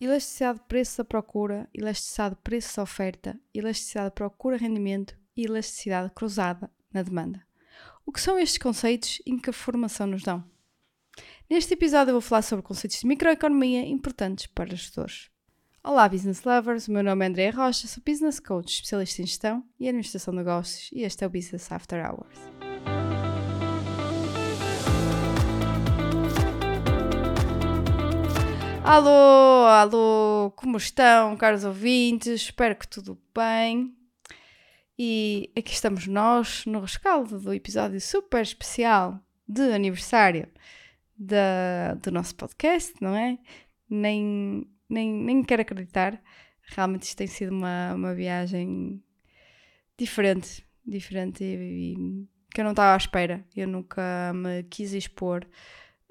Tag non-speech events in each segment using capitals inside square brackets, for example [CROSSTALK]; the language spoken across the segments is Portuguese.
elasticidade de preço da procura, elasticidade de preço da oferta, elasticidade de procura-rendimento e elasticidade cruzada na demanda. O que são estes conceitos e que formação nos dão? Neste episódio vou falar sobre conceitos de microeconomia importantes para gestores. Olá, business lovers! O meu nome é Andrea Rocha, sou business coach, especialista em gestão e administração de negócios e este é o Business After Hours. Alô, alô, como estão, caros ouvintes? Espero que tudo bem. E aqui estamos nós no rescaldo do episódio super especial de aniversário do nosso podcast, não é? Nem, nem, nem quero acreditar. Realmente isto tem sido uma, uma viagem diferente, diferente e, e que eu não estava à espera. Eu nunca me quis expor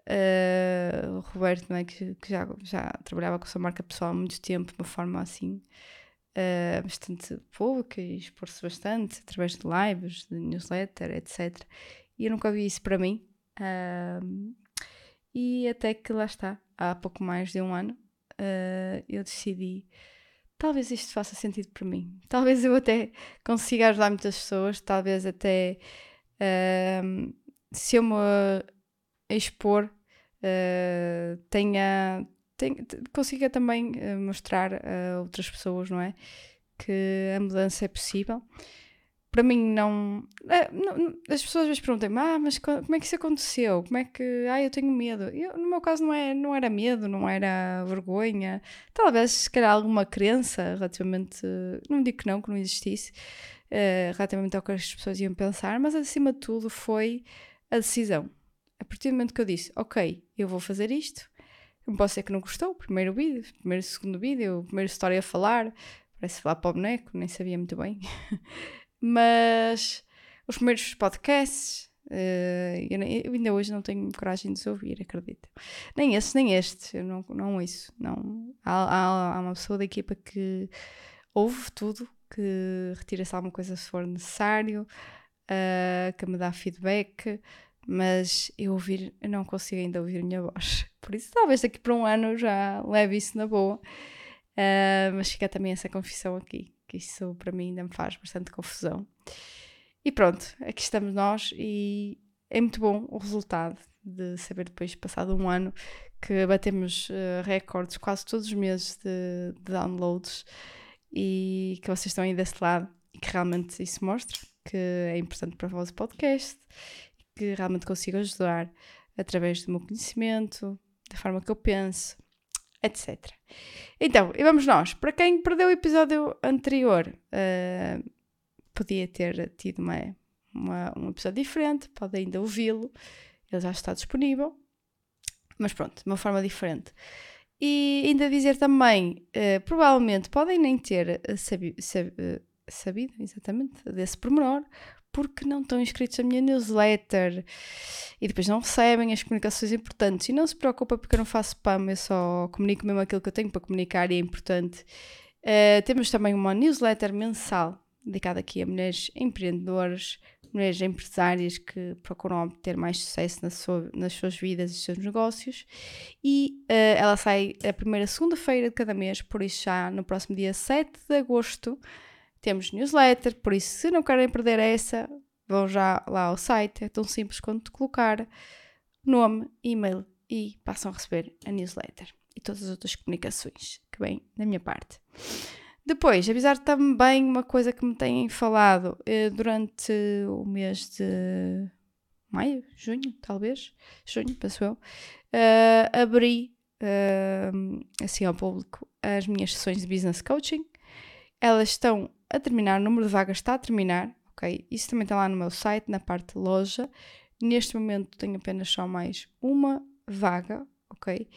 Uh, o Roberto, que, que, já, já trabalhava com a sua marca pessoal há muito tempo, de uma forma assim uh, bastante pública e expor-se bastante através de lives, de newsletter, etc. E eu nunca vi isso para mim. Uh, e até que lá está, há pouco mais de um ano, eu decidi talvez isto faça sentido para mim. Talvez eu até consiga ajudar muitas pessoas, talvez até uh, se eu me expor uh, tenha, tenha, consiga também uh, mostrar a outras pessoas, não é? Que a mudança é possível. Para mim, não, é, não As pessoas às vezes perguntam-me: Ah, mas como é que isso aconteceu? Como é que. Ah, eu tenho medo. Eu, no meu caso, não, é, não era medo, não era vergonha. Talvez, se calhar, alguma crença relativamente. Não digo que não, que não existisse. Uh, relativamente ao que as pessoas iam pensar, mas acima de tudo foi a decisão a partir do momento que eu disse, ok, eu vou fazer isto, posso ser que não gostou, primeiro vídeo, primeiro segundo vídeo, o primeiro história a falar, parece falar para o boneco, nem sabia muito bem. [LAUGHS] Mas os primeiros podcasts, uh, eu, ainda hoje não tenho coragem de os ouvir, acredito. Nem esses, nem estes, eu não, não isso. Não. Há, há, há uma pessoa da equipa que ouve tudo, que retira-se alguma coisa se for necessário, uh, que me dá feedback mas eu ouvir, eu não consigo ainda ouvir a minha voz. [LAUGHS] Por isso, talvez daqui para um ano já leve isso na boa. Uh, mas fica também essa confissão aqui, que isso para mim ainda me faz bastante confusão. E pronto, aqui estamos nós e é muito bom o resultado de saber depois, passado um ano, que batemos uh, recordes quase todos os meses de, de downloads e que vocês estão aí desse lado e que realmente isso mostra que é importante para vós o podcast que realmente consigo ajudar através do meu conhecimento, da forma que eu penso, etc. Então, e vamos nós. Para quem perdeu o episódio anterior, uh, podia ter tido uma, uma, um episódio diferente, pode ainda ouvi-lo, ele já está disponível, mas pronto, de uma forma diferente. E ainda dizer também, uh, provavelmente podem nem ter sabi, sab, uh, sabido exatamente desse pormenor, porque não estão inscritos na minha newsletter e depois não recebem as comunicações importantes. E não se preocupa porque eu não faço spam, eu só comunico mesmo aquilo que eu tenho para comunicar e é importante. Uh, temos também uma newsletter mensal dedicada aqui a mulheres empreendedoras, mulheres empresárias que procuram obter mais sucesso na sua, nas suas vidas e seus negócios. E uh, ela sai a primeira segunda-feira de cada mês, por isso já no próximo dia 7 de agosto temos newsletter, por isso, se não querem perder essa, vão já lá ao site. É tão simples quanto colocar nome, e-mail e passam a receber a newsletter e todas as outras comunicações que vêm da minha parte. Depois, avisar também uma coisa que me têm falado eh, durante o mês de maio, junho, talvez, junho, penso eu, uh, abri uh, assim ao público as minhas sessões de business coaching. Elas estão a terminar, o número de vagas está a terminar, ok? Isso também está lá no meu site, na parte loja. Neste momento tenho apenas só mais uma vaga, ok?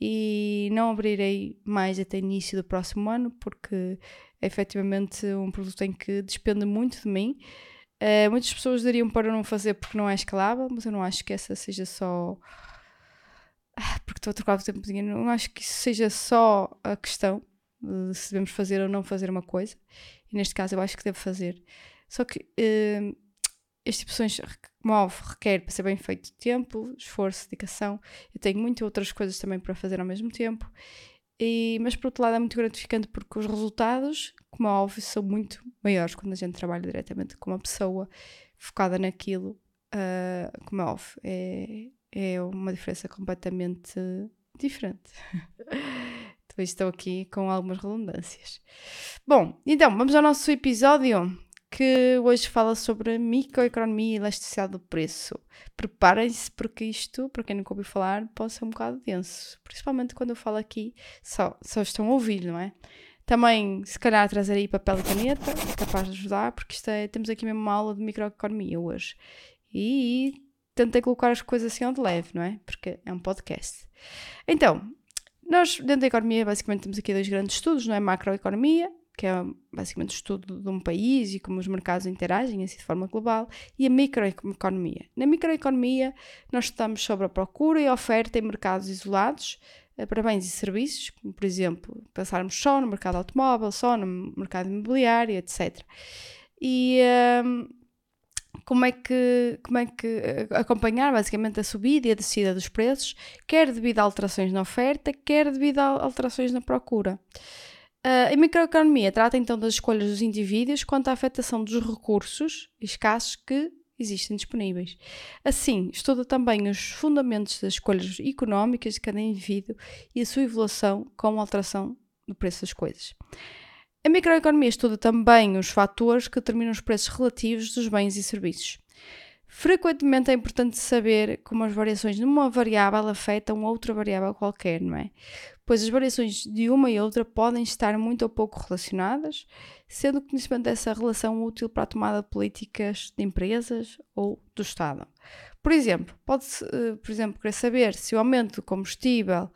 E não abrirei mais até início do próximo ano, porque é efetivamente um produto em que despende muito de mim. Uh, muitas pessoas dariam para não fazer porque não é escalável, mas eu não acho que essa seja só. Ah, porque estou a trocar o tempo de dinheiro, não acho que isso seja só a questão de se devemos fazer ou não fazer uma coisa e neste caso eu acho que devo fazer. Só que uh, este tipo de opções move, requer para ser bem feito tempo, esforço, dedicação. Eu tenho muitas outras coisas também para fazer ao mesmo tempo. e, mas por outro lado é muito gratificante porque os resultados, como é óbvio, são muito maiores quando a gente trabalha diretamente com uma pessoa focada naquilo, uh, como é óbvio, é, é uma diferença completamente diferente. [LAUGHS] então estou aqui com algumas redundâncias. Bom, então vamos ao nosso episódio que hoje fala sobre microeconomia e elasticidade do preço. Preparem-se porque isto, para quem nunca ouviu falar, pode ser um bocado denso. Principalmente quando eu falo aqui, só, só estão a ouvir, não é? Também, se calhar, trazer aí papel e caneta, é capaz de ajudar, porque isto é, temos aqui mesmo uma aula de microeconomia hoje. E tentei colocar as coisas assim onde leve, não é? Porque é um podcast. Então, nós, dentro da economia, basicamente temos aqui dois grandes estudos, não é? Macroeconomia que é basicamente o estudo de um país e como os mercados interagem assim de forma global, e a microeconomia. Na microeconomia, nós estudamos sobre a procura e a oferta em mercados isolados eh, para bens e serviços, como por exemplo, pensarmos só no mercado automóvel, só no mercado imobiliário, etc. E um, como é que, como é que eh, acompanhar basicamente a subida e a descida dos preços, quer devido a alterações na oferta, quer devido a alterações na procura. Uh, a microeconomia trata então das escolhas dos indivíduos quanto à afetação dos recursos escassos que existem disponíveis. Assim, estuda também os fundamentos das escolhas económicas de cada indivíduo e a sua evolução com a alteração do preço das coisas. A microeconomia estuda também os fatores que determinam os preços relativos dos bens e serviços. Frequentemente é importante saber como as variações numa variável afetam outra variável qualquer, não é? Pois as variações de uma e outra podem estar muito ou pouco relacionadas, sendo o conhecimento dessa relação útil para a tomada de políticas de empresas ou do Estado. Por exemplo, pode-se, eh, por exemplo, querer saber se o aumento do combustível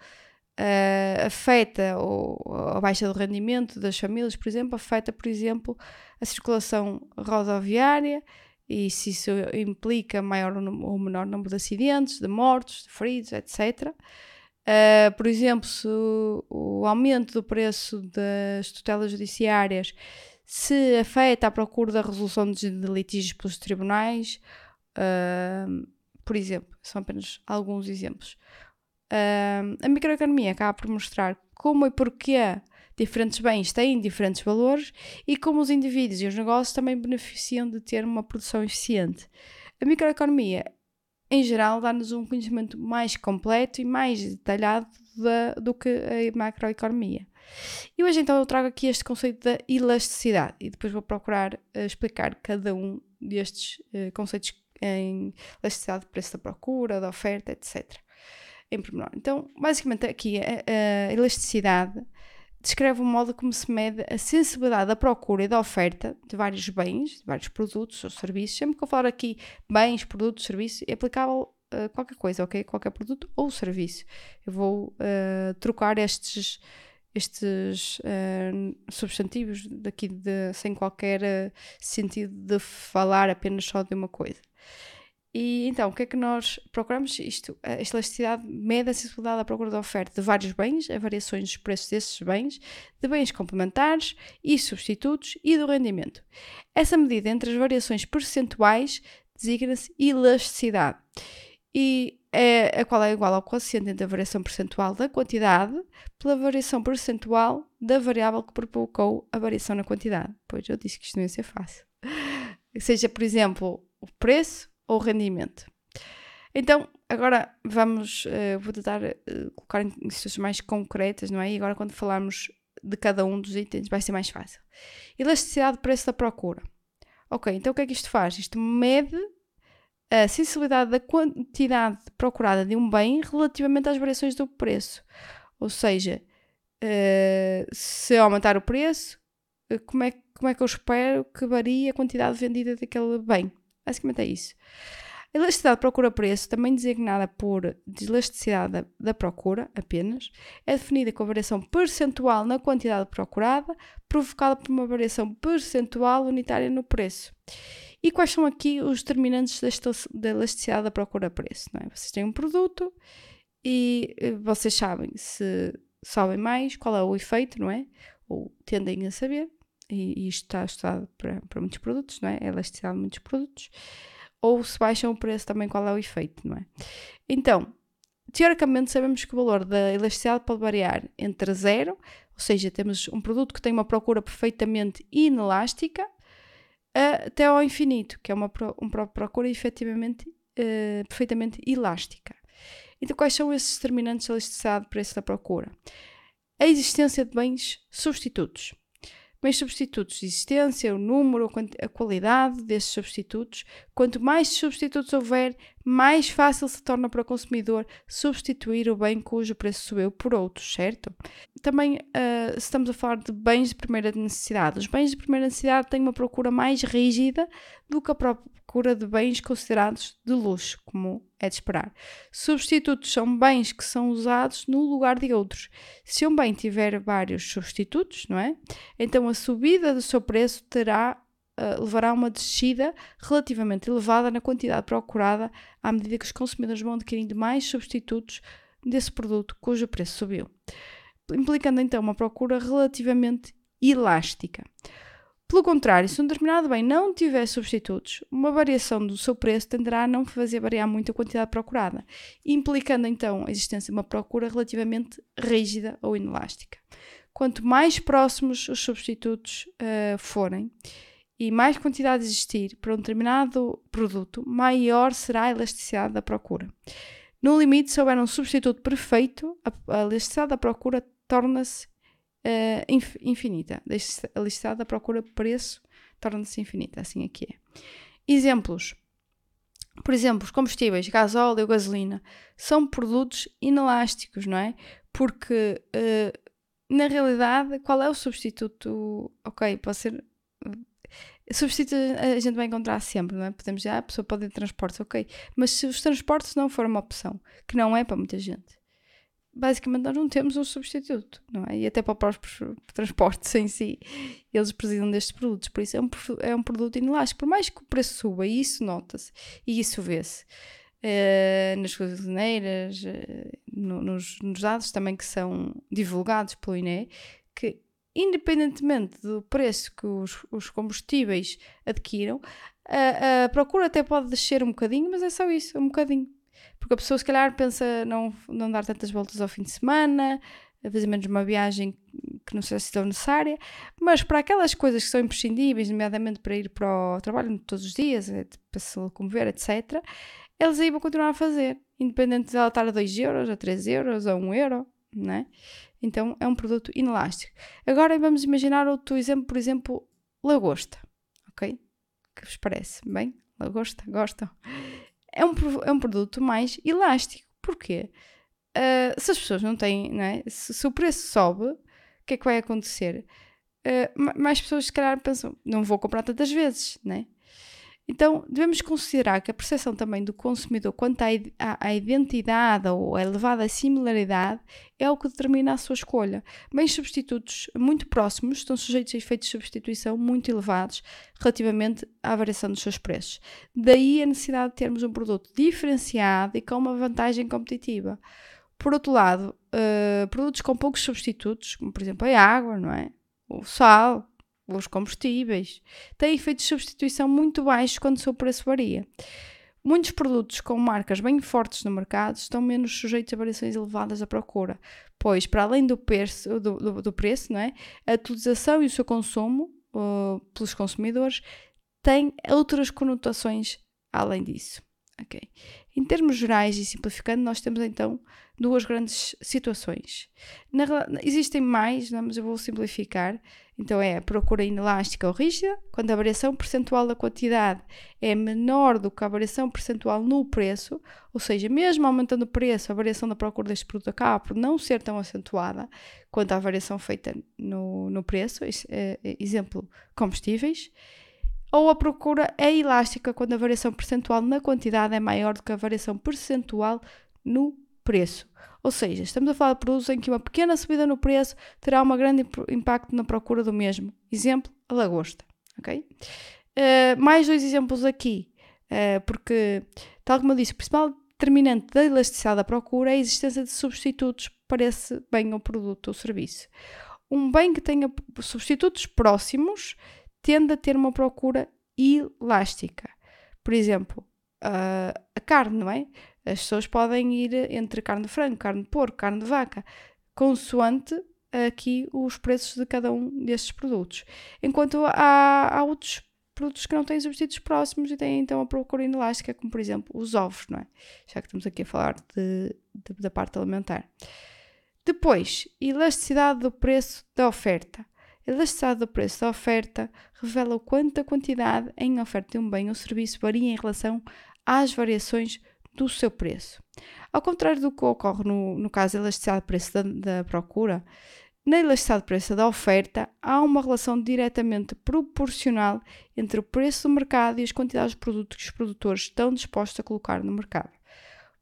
uh, afeta ou a baixa do rendimento das famílias, por exemplo, afeta, por exemplo, a circulação rodoviária, e se isso implica maior ou menor número de acidentes, de mortos, de feridos, etc. Uh, ah, por exemplo, se o, o, aumento do preço das tutelas judiciárias se afeta a procura da resolução de litígios pelos tribunais, uh, por exemplo, são apenas alguns exemplos. Uh, a microeconomia acaba por mostrar como e porquê diferentes bens têm diferentes valores e como os indivíduos e os negócios também beneficiam de ter uma produção eficiente. A microeconomia, em geral, dá-nos um conhecimento mais completo e mais detalhado da, do que a macroeconomia. E hoje então eu trago aqui este conceito da elasticidade e depois vou procurar uh, explicar cada um destes uh, conceitos em elasticidade de preço da procura, da oferta, etc. Em pormenor. Então, basicamente aqui a, a elasticidade descreve o modo como se mede a sensibilidade da procura e da oferta de vários bens, de vários produtos ou serviços. Sempre que eu falar aqui bens, produtos, serviços, é aplicável a qualquer coisa, ok? Qualquer produto ou serviço. Eu vou uh, trocar estes, estes uh, substantivos daqui de, sem qualquer sentido de falar apenas só de uma coisa. E então, o que é que nós procuramos? Isto, a elasticidade mede a sensibilidade à procura da oferta de vários bens, a variações dos preços desses bens, de bens complementares e substitutos e do rendimento. Essa medida entre as variações percentuais designa-se elasticidade e é a qual é igual ao quociente entre a variação percentual da quantidade pela variação percentual da variável que provocou a variação na quantidade. Pois eu disse que isto não ia ser fácil. Seja, por exemplo, o preço ou rendimento. Então, agora vamos, uh, vou tentar uh, colocar em situações mais concretas, não é? E agora quando falarmos de cada um dos itens vai ser mais fácil. Elasticidade de preço da procura. Ok, então o que é que isto faz? Isto mede a sensibilidade da quantidade procurada de um bem relativamente às variações do preço. Ou seja, uh, se aumentar o preço, como é, como é que eu espero que varie a quantidade vendida daquele bem? Basicamente é isso. A elasticidade procura-preço, também designada por elasticidade da, procura apenas, é definida com a variação percentual na quantidade procurada, provocada por uma variação percentual unitária no preço. E quais são aqui os determinantes da elasticidade da procura-preço? É? Vocês têm um produto e eh, vocês sabem se sobem mais, qual é o efeito, não é? Ou tendem a saber e, isto está estudado para, para muitos produtos, não é? A elasticidade de muitos produtos, ou se baixam o preço também, qual é o efeito, não é? Então, teoricamente sabemos que o valor da elasticidade pode variar entre zero, ou seja, temos um produto que tem uma procura perfeitamente inelástica, até ao infinito, que é uma, uma procura efetivamente uh, perfeitamente elástica. Então, quais são esses determinantes da elasticidade de preço da procura? A existência de bens substitutos. Bens substitutos, existência, o número, a qualidade desses substitutos. Quanto mais substitutos houver, mais fácil se torna para o consumidor substituir o bem cujo preço subiu por outros, certo? Também uh, estamos a falar de bens de primeira necessidade. Os bens de primeira necessidade têm uma procura mais rígida do que a procura de bens considerados de luxo, como é de esperar. Substitutos são bens que são usados no lugar de outros. Se um bem tiver vários substitutos, não é? Então a subida do seu preço terá uh, levará a uma descida relativamente elevada na quantidade procurada à medida que os consumidores vão adquirindo mais substitutos desse produto cujo preço subiu, implicando então uma procura relativamente elástica. Pelo contrário, se um determinado bem não tiver substitutos, uma variação do seu preço tenderá a não fazer variar muito a quantidade procurada, implicando então a existência de uma procura relativamente rígida ou inelástica. Quanto mais próximos os substitutos uh, forem e mais quantidade existir para um determinado produto, maior será a elasticidade da procura. No limite, se houver um substituto perfeito, a, elasticidade da procura torna-se uh, inf infinita. A elasticidade da procura preço torna-se infinita. Assim aqui é, é. Exemplos. Por exemplo, os combustíveis, gasóleo, gasolina, são produtos inelásticos, não é? Porque, uh, na realidade, qual é o substituto? Ok, pode ser Substituto a gente vai encontrar sempre, não é? Podemos dizer, ah, a pessoa pode ir de transportes, ok. Mas se os transportes não forem uma opção, que não é para muita gente, basicamente nós não temos um substituto, não é? E até para os próprios transportes em si, eles precisam destes produtos. Por isso é um, é um produto inelástico. Por mais que o preço suba, e isso nota-se, e isso vê-se. Uh, nas gasolineiras, uh, no, nos, nos, dados também que são divulgados pelo INE, que independentemente do preço que os, os combustíveis adquiram, a, a, procura até pode descer um bocadinho, mas é só isso, um bocadinho. Porque a pessoa se calhar pensa não, não dar tantas voltas ao fim de semana, fazer menos uma viagem que não seja assim tão necessária, mas para aquelas coisas que são imprescindíveis, nomeadamente para ir para o trabalho todos os dias, é, para se locomover, etc., eles aí vão continuar a fazer, independente de ela estar a 2 euros, a 3 euros, a 1 euro, não é? Então é um produto inelástico. Agora vamos imaginar outro exemplo, por exemplo, lagosta. Ok? Que vos parece? Bem? Lagosta? Gostam? É um, é um produto mais elástico. Porquê? Uh, se as pessoas não têm, não é? se, se, o preço sobe, o que é que vai acontecer? Uh, mais pessoas, se calhar, pensam: não vou comprar tantas vezes, não é? Então, devemos considerar que a percepção também do consumidor quanto à, à, identidade ou a elevada similaridade é o que determina a sua escolha. Bens substitutos muito próximos estão sujeitos a efeitos de substituição muito elevados relativamente à variação dos seus preços. Daí a necessidade de termos um produto diferenciado e com uma vantagem competitiva. Por outro lado, uh, produtos com poucos substitutos, como por exemplo a água, não é? o sal, os combustíveis, têm efeitos de substituição muito baixos quando o seu preço varia. Muitos produtos com marcas bem fortes no mercado estão menos sujeitos a variações elevadas da procura, pois, para além do preço, do, do, do preço não é? a utilização e o seu consumo uh, pelos consumidores têm outras conotações além disso. Okay. Em termos gerais e simplificando, nós temos então duas grandes situações. Na, existem mais, não, mas eu vou simplificar. Então é a procura inelástica ou rígida, quando a variação percentual da quantidade é menor do que a variação percentual no preço, ou seja, mesmo aumentando o preço, a variação da procura deste produto acaba por não ser tão acentuada quanto a variação feita no, no preço. É, é, exemplo, combustíveis ou a procura é elástica quando a variação percentual na quantidade é maior do que a variação percentual no preço. Ou seja, estamos a falar de produtos em que uma pequena subida no preço terá um grande impacto na procura do mesmo. Exemplo, a lagosta. Okay? Uh, mais dois exemplos aqui, uh, porque, tal como eu disse, o principal determinante da elasticidade da procura é a existência de substitutos para esse bem ou produto ou serviço. Um bem que tenha substitutos próximos tende a ter uma procura elástica. Por exemplo, uh, a carne, não é? As pessoas podem ir entre carne de frango, carne de porco, carne de vaca, consoante aqui os preços de cada um destes produtos. Enquanto há, há outros produtos que não têm substitutos próximos e têm então a procura inelástica, como por exemplo os ovos, não é? Já que estamos aqui a falar de, de, da parte alimentar. Depois, elasticidade do preço da oferta. Elasticidade do preço da oferta revela o quanto a quantidade em oferta de um bem ou serviço varia em relação às variações do seu preço. Ao contrário do que ocorre no, no caso da elasticidade do preço da, da procura, na elasticidade de preço da oferta, há uma relação diretamente proporcional entre o preço do mercado e as quantidades de produtos que os produtores estão dispostos a colocar no mercado.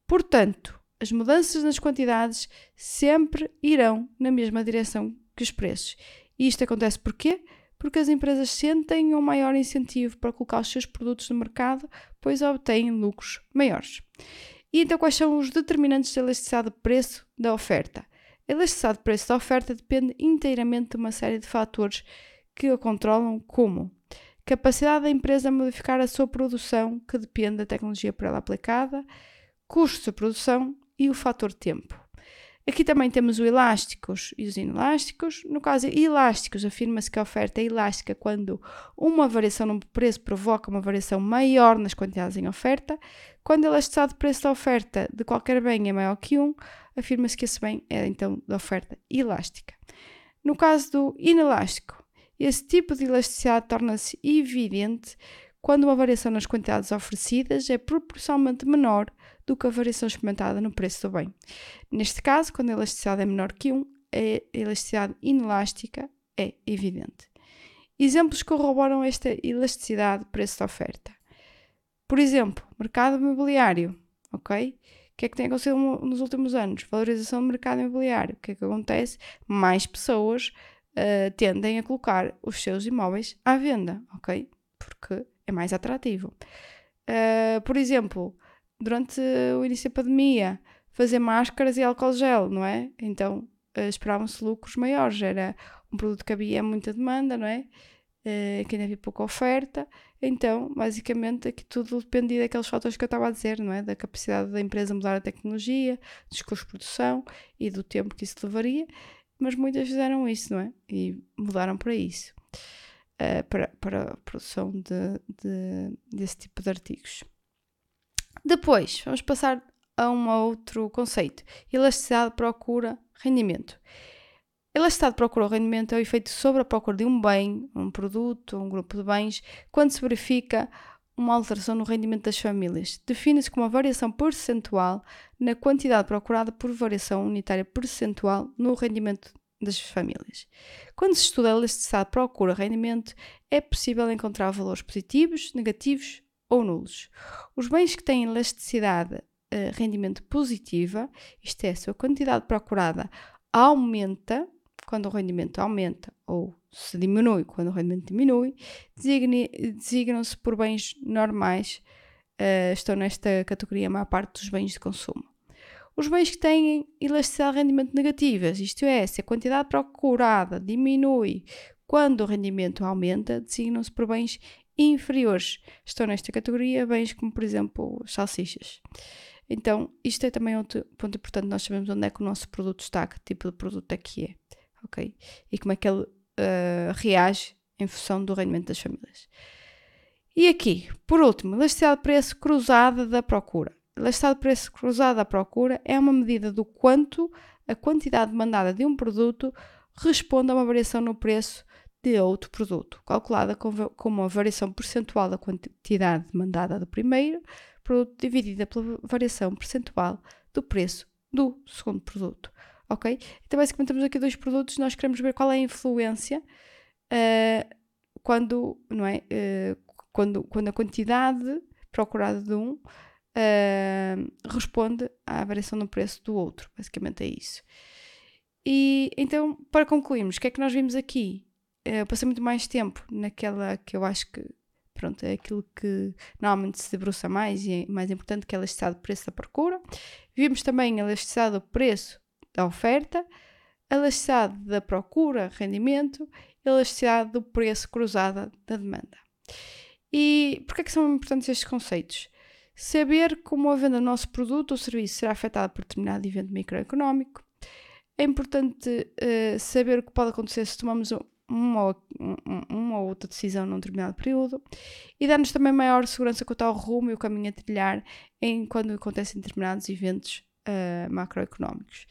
Portanto, as mudanças nas quantidades sempre irão na mesma direção que os preços. E isto acontece porquê? Porque as empresas sentem um maior incentivo para colocar os seus produtos no mercado, pois obtêm lucros maiores. E então, quais são os determinantes da elasticidade de preço da oferta? A elasticidade de preço da oferta depende inteiramente de uma série de fatores que a controlam, como capacidade da empresa a modificar a sua produção, que depende da tecnologia por ela aplicada, custo de produção e o fator tempo. Aqui também temos os elásticos e os inelásticos. No caso elásticos, afirma-se que a oferta é elástica quando uma variação no preço provoca uma variação maior nas quantidades em oferta. Quando a elasticidade de preço da oferta de qualquer bem é maior que 1, afirma-se que esse bem é então da oferta elástica. No caso do inelástico, esse tipo de elasticidade torna-se evidente quando uma variação nas quantidades oferecidas é proporcionalmente menor do que a variação experimentada no preço do bem. Neste caso, quando a elasticidade é menor que 1, a elasticidade inelástica é evidente. Exemplos corroboram esta elasticidade preço da oferta. Por exemplo, mercado imobiliário, ok? O que é que tem acontecido nos últimos anos? Valorização do mercado imobiliário. O que é que acontece? Mais pessoas uh, tendem a colocar os seus imóveis à venda, ok? Porque é mais atrativo. Uh, por exemplo, durante o início da pandemia, fazer máscaras e álcool gel, não é? Então uh, esperavam-se lucros maiores. Era um produto que havia muita demanda, não é? Uh, que ainda havia pouca oferta. Então, basicamente, aqui tudo dependia daqueles fatores que eu estava a dizer, não é? Da capacidade da empresa mudar a tecnologia, dos custos de produção e do tempo que isso levaria. Mas muitas fizeram isso, não é? E mudaram para isso. Uh, para, para a produção de, de, desse tipo de artigos. Depois, vamos passar a um outro conceito: elasticidade procura rendimento. Elasticidade procura rendimento é o efeito sobre a procura de um bem, um produto, um grupo de bens, quando se verifica uma alteração no rendimento das famílias. Define-se como uma variação percentual na quantidade procurada por variação unitária percentual no rendimento das famílias. Quando se estuda a elasticidade procura-rendimento, é possível encontrar valores positivos, negativos ou nulos. Os bens que têm elasticidade uh, rendimento positiva, isto é, a sua quantidade procurada aumenta quando o rendimento aumenta ou se diminui quando o rendimento diminui, designam-se por bens normais, uh, estão nesta categoria a maior parte dos bens de consumo. Os bens que têm elasticidade de rendimento negativas, isto é, se a quantidade procurada diminui quando o rendimento aumenta, designam-se por bens inferiores. Estão nesta categoria bens como, por exemplo, salsichas. Então, isto é também outro ponto importante. Nós sabemos onde é que o nosso produto está, que tipo de produto é que é, ok? E como é que ele uh, reage em função do rendimento das famílias. E aqui, por último, elasticidade de preço cruzada da procura. Elasticidade de preço cruzada da procura é uma medida do quanto a quantidade demandada de um produto responde a uma variação no preço de outro produto, calculada como a variação percentual da quantidade demandada do primeiro produto dividida pela variação percentual do preço do segundo produto. Ok? Então, basicamente, temos aqui dois produtos, nós queremos ver qual é a influência uh, quando, não é, uh, quando, quando a quantidade procurada de um uh, responde à variação no preço do outro. Basicamente é isso. E então, para concluirmos, o que é que nós vimos aqui? Eu passei muito mais tempo naquela que eu acho que pronto, é aquilo que normalmente se debruça mais e é mais importante que é a elasticidade do preço da procura. Vimos também a elasticidade do preço da oferta, a elasticidade da procura, rendimento, e a elasticidade do preço cruzada da demanda. E porquê é que são importantes estes conceitos? saber como a venda do nosso produto ou serviço será afetada por determinado evento microeconómico. É importante uh, saber o que pode acontecer se tomamos uma ou, uma ou outra decisão num determinado período e dá-nos também maior segurança quanto ao rumo e o caminho a trilhar em quando acontecem determinados eventos uh, macroeconómicos.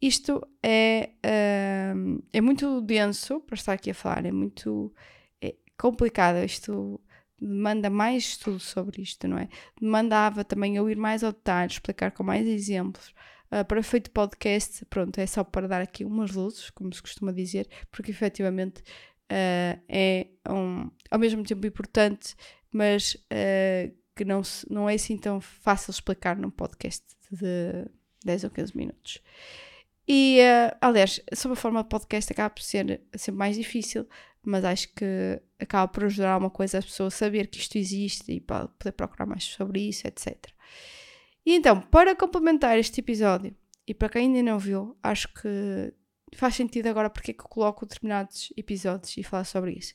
Isto é, uh, é muito denso para estar aqui a falar, é muito é complicado. Isto demanda mais estudo sobre isto, não é? Demandava também eu ir mais ao detalhe, explicar com mais exemplos. Uh, para feito podcast, pronto, é só para dar aqui umas luzes, como se costuma dizer, porque efetivamente uh, é um, ao mesmo tempo importante, mas uh, que não, se, não é assim tão fácil explicar num podcast de 10 ou 15 minutos. E, aliás, sobre a forma de podcast acaba por ser sempre mais difícil, mas acho que acaba por ajudar alguma coisa a pessoa a saber que isto existe e poder procurar mais sobre isso, etc. E então, para complementar este episódio, e para quem ainda não viu, acho que faz sentido agora porque é que eu coloco determinados episódios e falar sobre isso.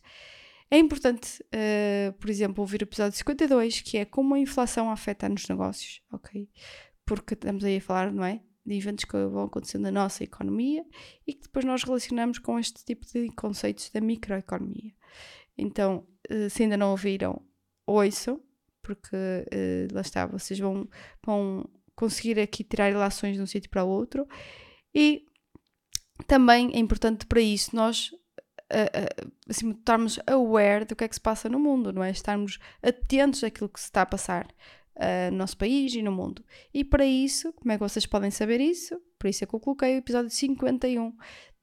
É importante, uh, por exemplo, ouvir o episódio 52, que é como a inflação afeta nos negócios, ok? Porque estamos aí a falar, não é? de eventos que vão acontecendo na nossa economia e que depois nós relacionamos com este tipo de conceitos da microeconomia. Então, eh, se ainda não ouviram, ouçam, porque uh, lá está, vocês vão, vão conseguir aqui tirar relações de um sítio para o outro. E também é importante para isso nós uh, uh, assim, estarmos aware do que é que se passa no mundo, não é? Estarmos atentos àquilo que se está a passar uh, no nosso país e no mundo. E para isso, como é que vocês podem saber isso? Por isso é que eu coloquei o episódio 51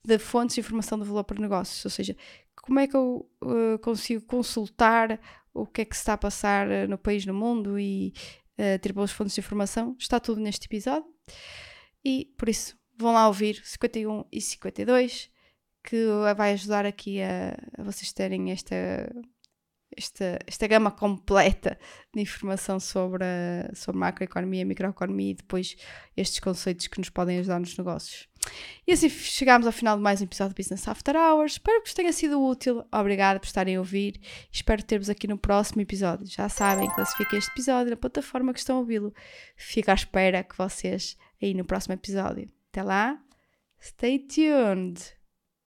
de fontes de informação de valor para negócios, ou seja, como é que eu uh, consigo consultar o que é que se está a passar uh, no país, no mundo e uh, ter boas fontes de informação. Está tudo neste episódio. E por isso, vão lá ouvir 51 e 52, que vai ajudar aqui a, a vocês terem esta esta, esta gama completa de informação sobre, a, sobre macroeconomia, microeconomia e depois estes conceitos que nos podem ajudar nos negócios. E assim chegámos ao final de mais um episódio do Business After Hours. Espero que vos tenha sido útil. Obrigada por estarem a ouvir. Espero ter-vos aqui no próximo episódio. Já sabem, classifiquem este episódio na plataforma que estão a ouvi-lo. Fico à espera que vocês aí no próximo episódio. Até lá, stay tuned!